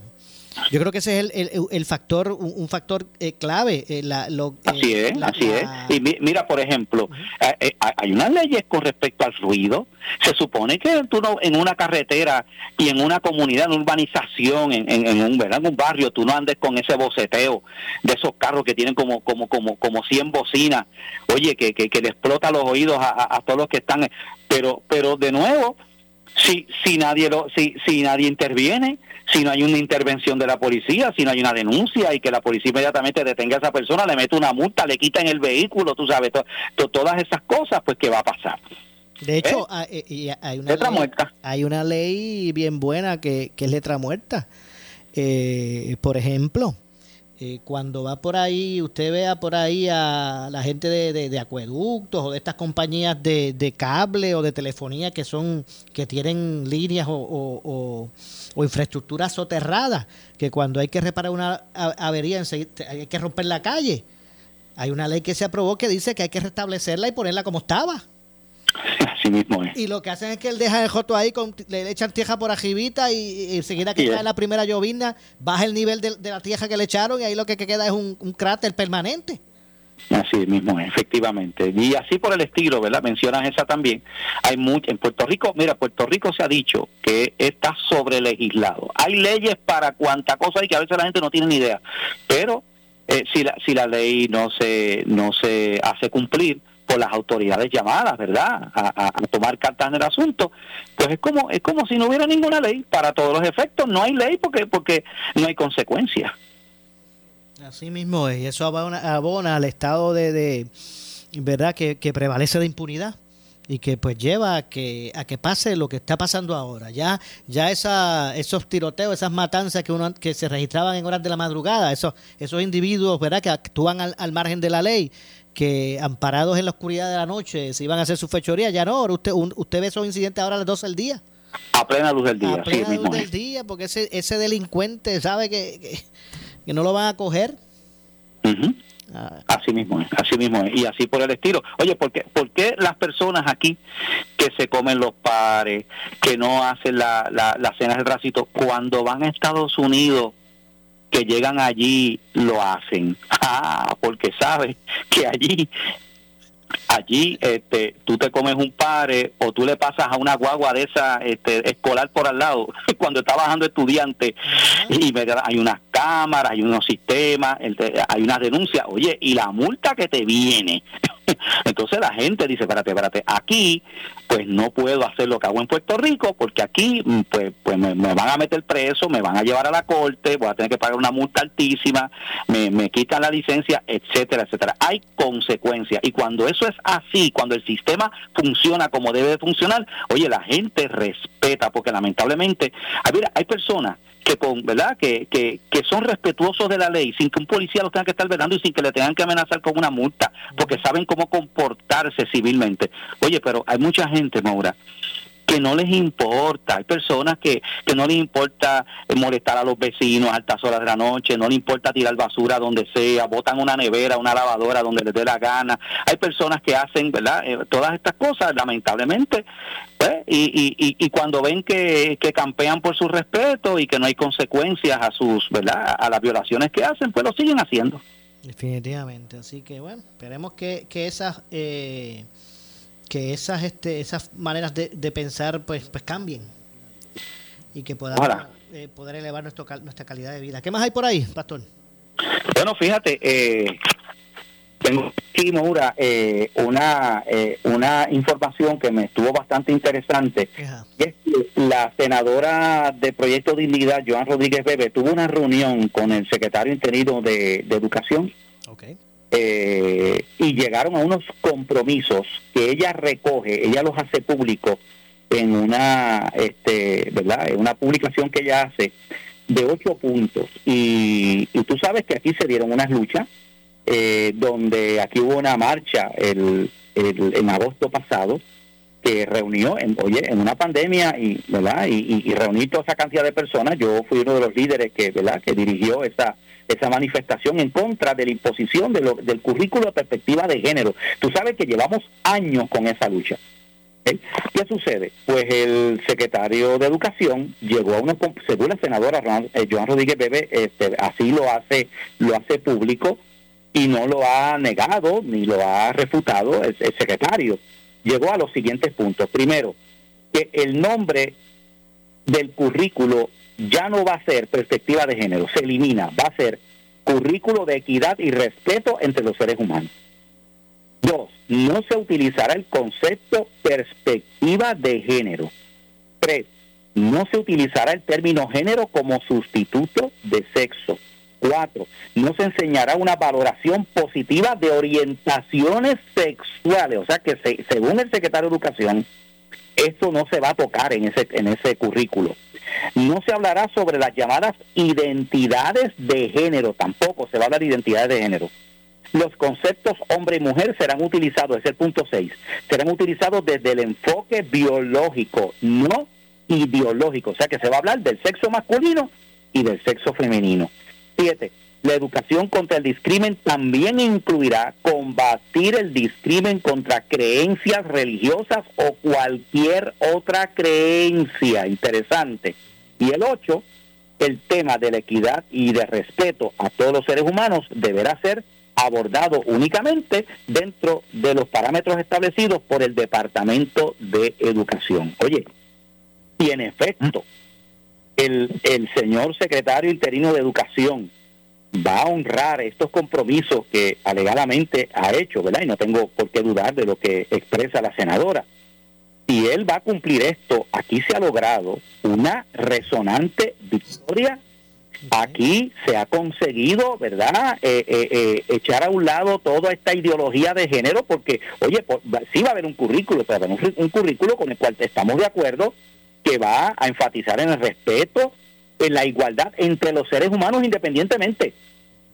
yo creo que ese es el, el, factor, un, factor eh, clave. Eh, la, lo, eh, así es, así es. Y mira, por ejemplo, hay unas leyes con respecto al ruido. Se supone que tú no, en una carretera y en una comunidad, en una urbanización, en, en, un, ¿verdad? en un barrio, tú no andes con ese boceteo de esos carros que tienen como como como como 100 bocinas. Oye, que, que, que le explota los oídos a, a todos los que están. Pero, pero de nuevo, si, si nadie lo, si, si nadie interviene, si no hay una intervención de la policía, si no hay una denuncia y que la policía inmediatamente detenga a esa persona, le mete una multa, le quita en el vehículo, tú sabes, todas esas cosas, pues ¿qué va a pasar? De hecho, ¿Eh? hay, hay, una letra ley, muerta. hay una ley bien buena que, que es letra muerta. Eh, por ejemplo, eh, cuando va por ahí, usted vea por ahí a la gente de, de, acueductos o de estas compañías de, de, cable o de telefonía que son que tienen líneas o, o, o, infraestructuras soterradas, que cuando hay que reparar una avería hay que romper la calle. Hay una ley que se aprobó que dice que hay que restablecerla y ponerla como estaba. Así mismo Y lo que hacen es que él deja el joto ahí, con, le echan tierra por ajibita y, enseguida que cae la primera llovina, baja el nivel de, la tierra que le echaron y ahí lo que, queda es un, cráter permanente. Así mismo, efectivamente. Y así por el estilo, ¿verdad? Mencionan esa también. Hay mucho, en Puerto Rico, mira, Puerto Rico se ha dicho que está sobre legislado. Hay leyes para cuanta cosa hay que a veces la gente no tiene ni idea. Pero eh, si, la, si la ley no se, no se hace cumplir por las autoridades llamadas, ¿verdad?, a, tomar cartas en el asunto, pues es como es como si no hubiera ninguna ley para todos los efectos, no hay ley porque porque no hay consecuencias. Así mismo es, y eso abona, al estado de, de ¿verdad?, que, que prevalece de impunidad y que pues lleva a que a que pase lo que está pasando ahora. Ya ya esa esos tiroteos, esas matanzas que uno que se registraban en horas de la madrugada, esos esos individuos, ¿verdad? que actúan al, margen de la ley, que amparados en la oscuridad de la noche se iban a hacer su fechoría, ya no, usted usted ve esos incidentes ahora a las 12 del día. A plena luz del día. A plena luz del día, porque ese ese delincuente sabe que, que, no lo van a coger. Ah. Así mismo es, así mismo es, y así por el estilo. Oye, ¿por qué, ¿por qué las personas aquí que se comen los pares, que no hacen la, la, las cenas de racito, cuando van a Estados Unidos, que llegan allí, lo hacen? Ah, porque sabes que allí allí este tú te comes un pare o tú le pasas a una guagua de esa este, escolar por al lado cuando está bajando estudiante y hay unas cámaras hay unos sistemas hay unas denuncias oye y la multa que te viene entonces la gente dice espérate espérate aquí pues no puedo hacer lo que hago en Puerto Rico porque aquí mm, pues pues me, van a meter preso me van a llevar a la corte voy a tener que pagar una multa altísima me, me quitan la licencia etcétera etcétera. Hay consecuencias. Y cuando eso es así, cuando el sistema funciona como debe de funcionar, oye, la gente respeta, porque lamentablemente, a ver, hay personas que con verdad que, que, que son respetuosos de la ley sin que un policía los tenga que estar velando y sin que le tengan que amenazar con una multa porque saben cómo comportarse civilmente. Oye pero hay mucha gente Maura que no les importa. Hay personas que, que no les importa molestar a los vecinos a altas horas de la noche, no les importa tirar basura donde sea, botan una nevera, una lavadora donde les dé la gana. Hay personas que hacen, ¿verdad? Eh, todas estas cosas, lamentablemente, pues, y, y, y, cuando ven que, que campean por su respeto y que no hay consecuencias a sus, ¿verdad? A las violaciones que hacen, pues lo siguen haciendo. Definitivamente. Así que, bueno, esperemos que, que esas... Eh que esas este, esas maneras de, pensar pues pues cambien y que podamos eh, poder elevar nuestro, nuestra calidad de vida. ¿Qué más hay por ahí, Pastor? Bueno, fíjate, eh, tengo aquí, eh, una, eh, una información que me estuvo bastante interesante. es la senadora de Proyecto Dignidad, Joan Rodríguez Bebe, tuvo una reunión con el secretario interino de, de Educación. Okay eh, y llegaron a unos compromisos que ella recoge, ella los hace públicos en una, este, ¿verdad? En una publicación que ella hace de ocho puntos. Y, tú sabes que aquí se dieron unas luchas, eh, donde aquí hubo una marcha el, en agosto pasado que reunió, en, oye, en una pandemia y, ¿verdad? Y, y, y toda esa cantidad de personas. Yo fui uno de los líderes que, ¿verdad? Que dirigió esa esa manifestación en contra de la imposición de lo, del currículo de perspectiva de género. Tú sabes que llevamos años con esa lucha. ¿Qué sucede? Pues el secretario de Educación llegó a una, según la senadora eh, Joan Rodríguez Bebe, este, así lo hace, lo hace público y no lo ha negado ni lo ha refutado el secretario. Llegó a los siguientes puntos. Primero, que el nombre del currículo ya no va a ser perspectiva de género, se elimina, va a ser currículo de equidad y respeto entre los seres humanos. Dos, no se utilizará el concepto perspectiva de género. Tres, no se utilizará el término género como sustituto de sexo. Cuatro, no se enseñará una valoración positiva de orientaciones sexuales. O sea que según el secretario de Educación, esto no se va a tocar en ese, en ese currículo. No se hablará sobre las llamadas identidades de género, tampoco se va a hablar de identidades de género. Los conceptos hombre y mujer serán utilizados, es el punto 6, serán utilizados desde el enfoque biológico, no ideológico. O sea que se va a hablar del sexo masculino y del sexo femenino. Siete, la educación contra el discrimen también incluirá combatir el discrimen contra creencias religiosas o cualquier otra creencia. Interesante. Y el 8, el tema de la equidad y de respeto a todos los seres humanos deberá ser abordado únicamente dentro de los parámetros establecidos por el Departamento de Educación. Oye, y en efecto, el, el señor secretario interino de Educación, va a honrar estos compromisos que alegadamente ha hecho, ¿verdad? Y no tengo por qué dudar de lo que expresa la senadora. Si él va a cumplir esto, aquí se ha logrado una resonante victoria. Aquí se ha conseguido, ¿verdad?, eh, eh, eh, echar a un lado toda esta ideología de género, porque, oye, sí va a haber un currículo, pero un currículo con el cual estamos de acuerdo que va a enfatizar en el respeto, en la igualdad entre los seres humanos independientemente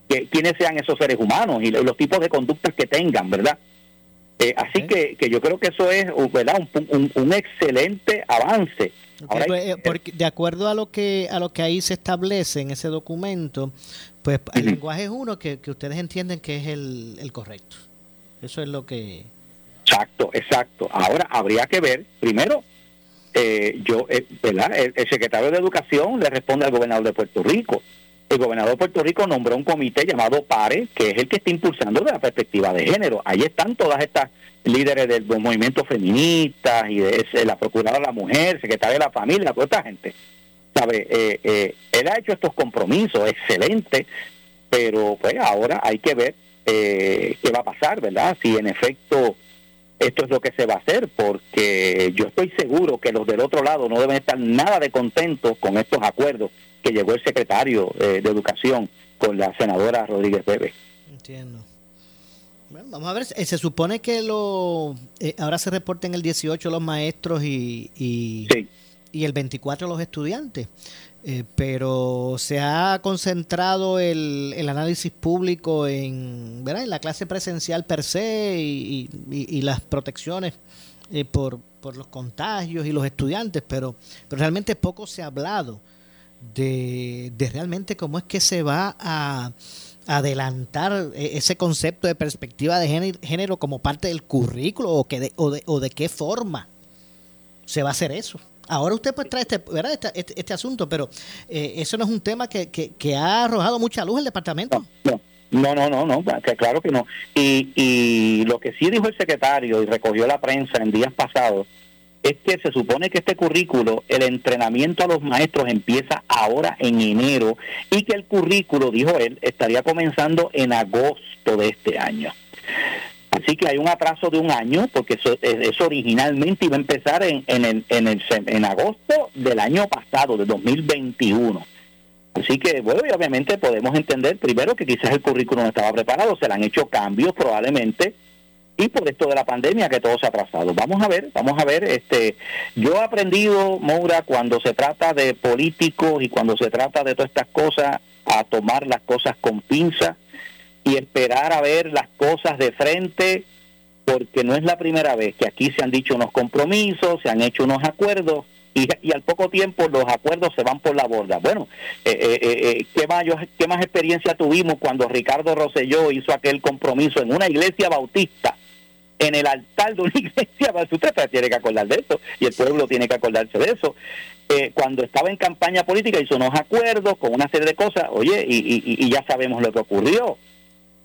de quiénes sean esos seres humanos y los tipos de conductas que tengan, ¿verdad? Eh, así que, que yo creo que eso es ¿verdad? Un, un, excelente avance. Pues, eh, porque de acuerdo a lo que a lo que ahí se establece en ese documento, pues el lenguaje es uno que, que, ustedes entienden que es el, el correcto. Eso es lo que... Exacto, exacto. Ahora habría que ver, primero, eh, yo, eh, ¿verdad? El, secretario de Educación le responde al gobernador de Puerto Rico. El gobernador de Puerto Rico nombró un comité llamado PARE, que es el que está impulsando de la perspectiva de género. Ahí están todas estas líderes del, movimiento feminista y de la procuradora de la mujer, secretaria de la familia, toda esta gente. ¿Sabe? Eh, eh, él ha hecho estos compromisos excelentes, pero pues ahora hay que ver qué va a pasar, ¿verdad? Si en efecto esto es lo que se va a hacer, porque yo estoy seguro que los del otro lado no deben estar nada de contentos con estos acuerdos que llegó el secretario eh, de Educación con la senadora Rodríguez Bebe. Entiendo. Bueno, vamos a ver, eh, se supone que lo eh, ahora se reporten el 18 los maestros y, y, y el 24 los estudiantes. Eh, pero se ha concentrado el, el análisis público en, en la clase presencial per se y, y, las protecciones eh, por, por los contagios y los estudiantes, pero, pero realmente poco se ha hablado de, de realmente cómo es que se va a adelantar e, ese concepto de perspectiva de género, como parte del currículo o, que o, de, o de qué forma se va a hacer eso. Ahora usted pues trae este, este, este, este, asunto, pero eh, eso no es un tema que, que, ha arrojado mucha luz el departamento. No, no, no, no, que claro que no. Y, y lo que sí dijo el secretario y recogió la prensa en días pasados es que se supone que este currículo, el entrenamiento a los maestros empieza ahora en enero y que el currículo, dijo él, estaría comenzando en agosto de este año. Así que hay un atraso de un año, porque eso, eso originalmente iba a empezar en, en, el, en, el, en agosto del año pasado, de 2021. Así que, bueno, y obviamente podemos entender primero que quizás el currículum estaba preparado, se le han hecho cambios probablemente, y por esto de la pandemia que todo se ha atrasado. Vamos a ver, vamos a ver, este, yo he aprendido, Moura, cuando se trata de políticos y cuando se trata de todas estas cosas, a tomar las cosas con pinzas y esperar a ver las cosas de frente, porque no es la primera vez que aquí se han dicho unos compromisos, se han hecho unos acuerdos y, al poco tiempo los acuerdos se van por la borda. Bueno, eh, eh, eh, ¿qué, más, ¿qué más experiencia tuvimos cuando Ricardo Rosselló hizo aquel compromiso en una iglesia bautista? en el altar de una iglesia, usted tiene que acordar de eso y el pueblo tiene que acordarse de eso. cuando estaba en campaña política hizo unos acuerdos con una serie de cosas, oye, y ya sabemos lo que ocurrió.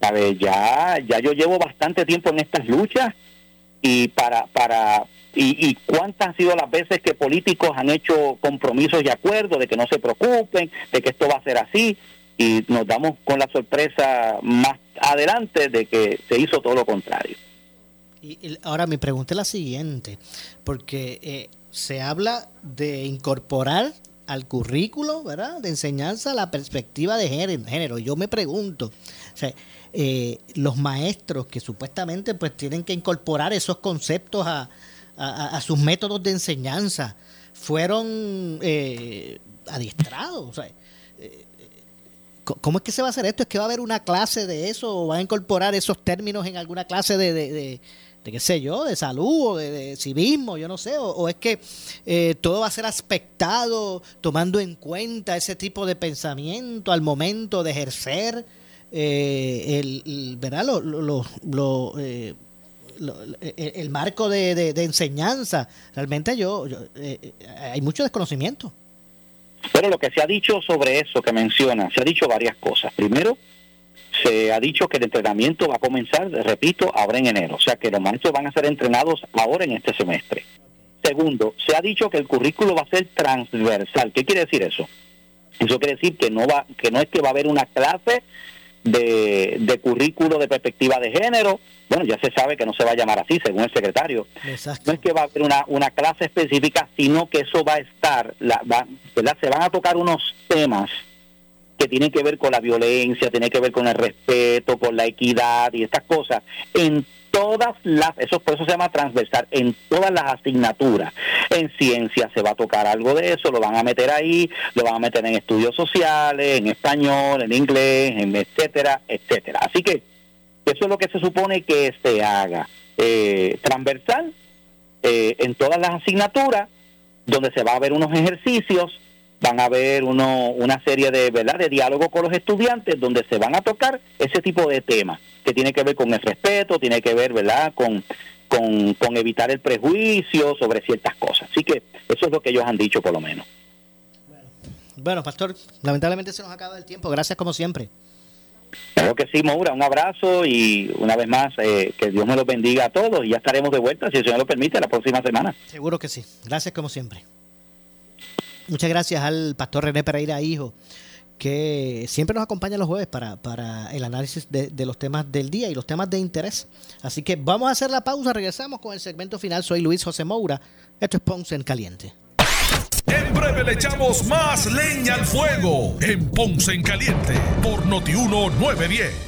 Ya, ya yo llevo bastante tiempo en estas luchas y para, para y, cuántas han sido las veces que políticos han hecho compromisos y acuerdos de que no se preocupen, de que esto va a ser así y nos damos con la sorpresa más adelante de que se hizo todo lo contrario. Y, ahora mi pregunta es la siguiente, porque eh, se habla de incorporar al currículo, ¿verdad? De enseñanza la perspectiva de género. Yo me pregunto, o sea, eh, los maestros que supuestamente pues tienen que incorporar esos conceptos a, sus métodos de enseñanza fueron eh, adiestrados. Eh, ¿Cómo es que se va a hacer esto? ¿Es que va a haber una clase de eso o van a incorporar esos términos en alguna clase de, de, qué sé yo, de salud o de, civismo, yo no sé, o, es que todo va a ser aspectado tomando en cuenta ese tipo de pensamiento al momento de ejercer eh, el, ¿verdad? Eh, el, marco de, enseñanza. Realmente yo, eh, hay mucho desconocimiento. Pero lo que se ha dicho sobre eso que menciona, se ha dicho varias cosas. Primero, se ha dicho que el entrenamiento va a comenzar, repito, ahora en enero. O sea que los maestros van a ser entrenados ahora en este semestre. Segundo, se ha dicho que el currículo va a ser transversal. ¿Qué quiere decir eso? Eso quiere decir que no va, que no es que va a haber una clase de, de currículo de perspectiva de género. Bueno, ya se sabe que no se va a llamar así, según el secretario. No es que va a haber una, una clase específica, sino que eso va a estar, la, va, ¿verdad? Se van a tocar unos temas que tienen que ver con la violencia, tienen que ver con el respeto, con la equidad y estas cosas en todas las, eso por eso se llama transversal, en todas las asignaturas. En ciencia se va a tocar algo de eso, lo van a meter ahí, lo van a meter en estudios sociales, en español, en inglés, en etcétera, etcétera. Así que eso es lo que se supone que se haga. Eh, transversal eh, en todas las asignaturas, donde se va a ver unos ejercicios van a haber uno, una serie de verdad de diálogo con los estudiantes donde se van a tocar ese tipo de temas que tiene que ver con el respeto tiene que ver verdad con, con, evitar el prejuicio sobre ciertas cosas así que eso es lo que ellos han dicho por lo menos bueno pastor lamentablemente se nos acaba el tiempo gracias como siempre Claro que sí, Maura, un abrazo y una vez más eh, que Dios me los bendiga a todos y ya estaremos de vuelta, si el Señor lo permite, la próxima semana. Seguro que sí. Gracias como siempre. Muchas gracias al pastor René Pereira, hijo, que siempre nos acompaña los jueves para, para el análisis de, de, los temas del día y los temas de interés. Así que vamos a hacer la pausa, regresamos con el segmento final. Soy Luis José Moura, esto es Ponce en Caliente. En breve le echamos más leña al fuego en Ponce en Caliente por Notiuno 910.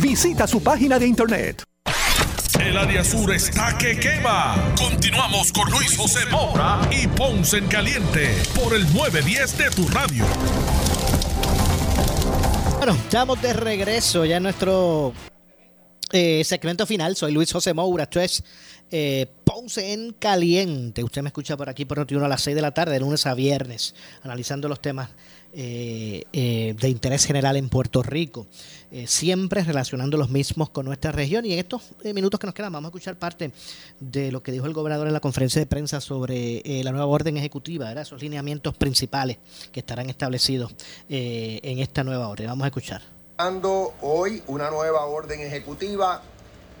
Visita su página de internet. El área sur está que quema. Continuamos con Luis José Moura y Ponce en Caliente por el 910 de tu radio. Bueno, estamos de regreso ya en nuestro eh, segmento final. Soy Luis José Moura. Esto es eh, Ponce en Caliente. Usted me escucha por aquí por Notiuno a las 6 de la tarde, de lunes a viernes, analizando los temas eh, eh, de interés general en Puerto Rico, eh, siempre relacionando los mismos con nuestra región. Y en estos minutos que nos quedan vamos a escuchar parte de lo que dijo el gobernador en la conferencia de prensa sobre la nueva orden ejecutiva, esos lineamientos principales que estarán establecidos en esta nueva orden. Vamos a escuchar. Hoy una nueva orden ejecutiva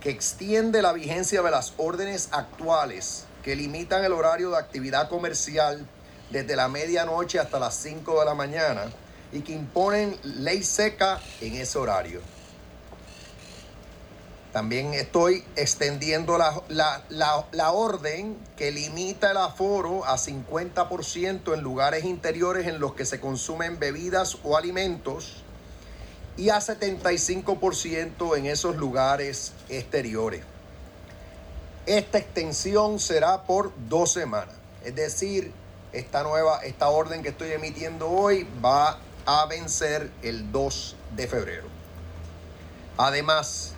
que extiende la vigencia de las órdenes actuales que limitan el horario de actividad comercial desde la medianoche hasta las 5 de la mañana y que imponen ley seca en ese horario. También estoy extendiendo la, orden que limita el aforo a 50% en lugares interiores en los que se consumen bebidas o alimentos y a 75% en esos lugares exteriores. Esta extensión será por dos semanas, es decir, esta nueva, esta orden que estoy emitiendo hoy va a vencer el 2 de febrero. Además,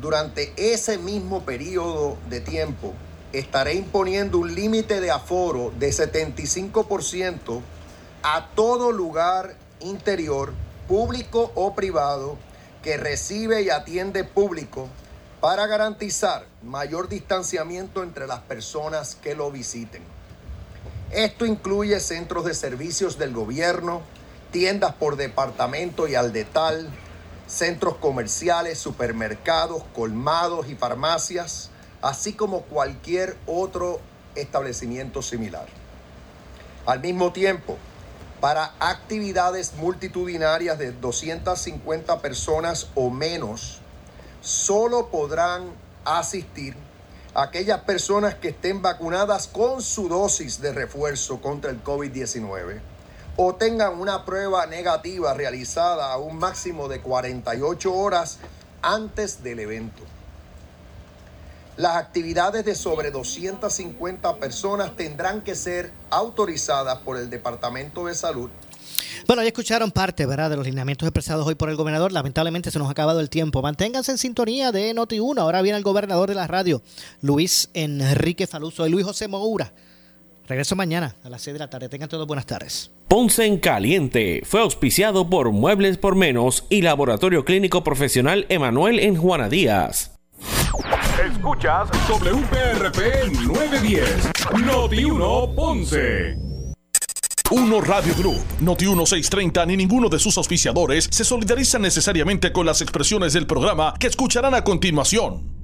durante ese mismo periodo de tiempo, estaré imponiendo un límite de aforo de 75% a todo lugar interior, público o privado, que recibe y atiende público para garantizar mayor distanciamiento entre las personas que lo visiten. Esto incluye centros de servicios del gobierno, tiendas por departamento y al detal, centros comerciales, supermercados, colmados y farmacias, así como cualquier otro establecimiento similar. Al mismo tiempo, para actividades multitudinarias de 250 personas o menos, solo podrán asistir aquellas personas que estén vacunadas con su dosis de refuerzo contra el COVID-19 o tengan una prueba negativa realizada a un máximo de 48 horas antes del evento. Las actividades de sobre 250 personas tendrán que ser autorizadas por el Departamento de Salud bueno, ya escucharon parte, ¿verdad?, de los lineamientos expresados hoy por el gobernador. Lamentablemente se nos ha acabado el tiempo. Manténganse en sintonía de Noti1. Ahora viene el gobernador de la radio, Luis Enrique Faluso y Luis José Moura. Regreso mañana a las 6 de la tarde. Tengan todos buenas tardes. Ponce en Caliente fue auspiciado por Muebles por Menos y Laboratorio Clínico Profesional Emanuel en Juana Díaz. Escuchas WPRP 910, Noti 1 Ponce. Uno Radio Group, Noti 1630 ni ninguno de sus auspiciadores se solidariza necesariamente con las expresiones del programa que escucharán a continuación.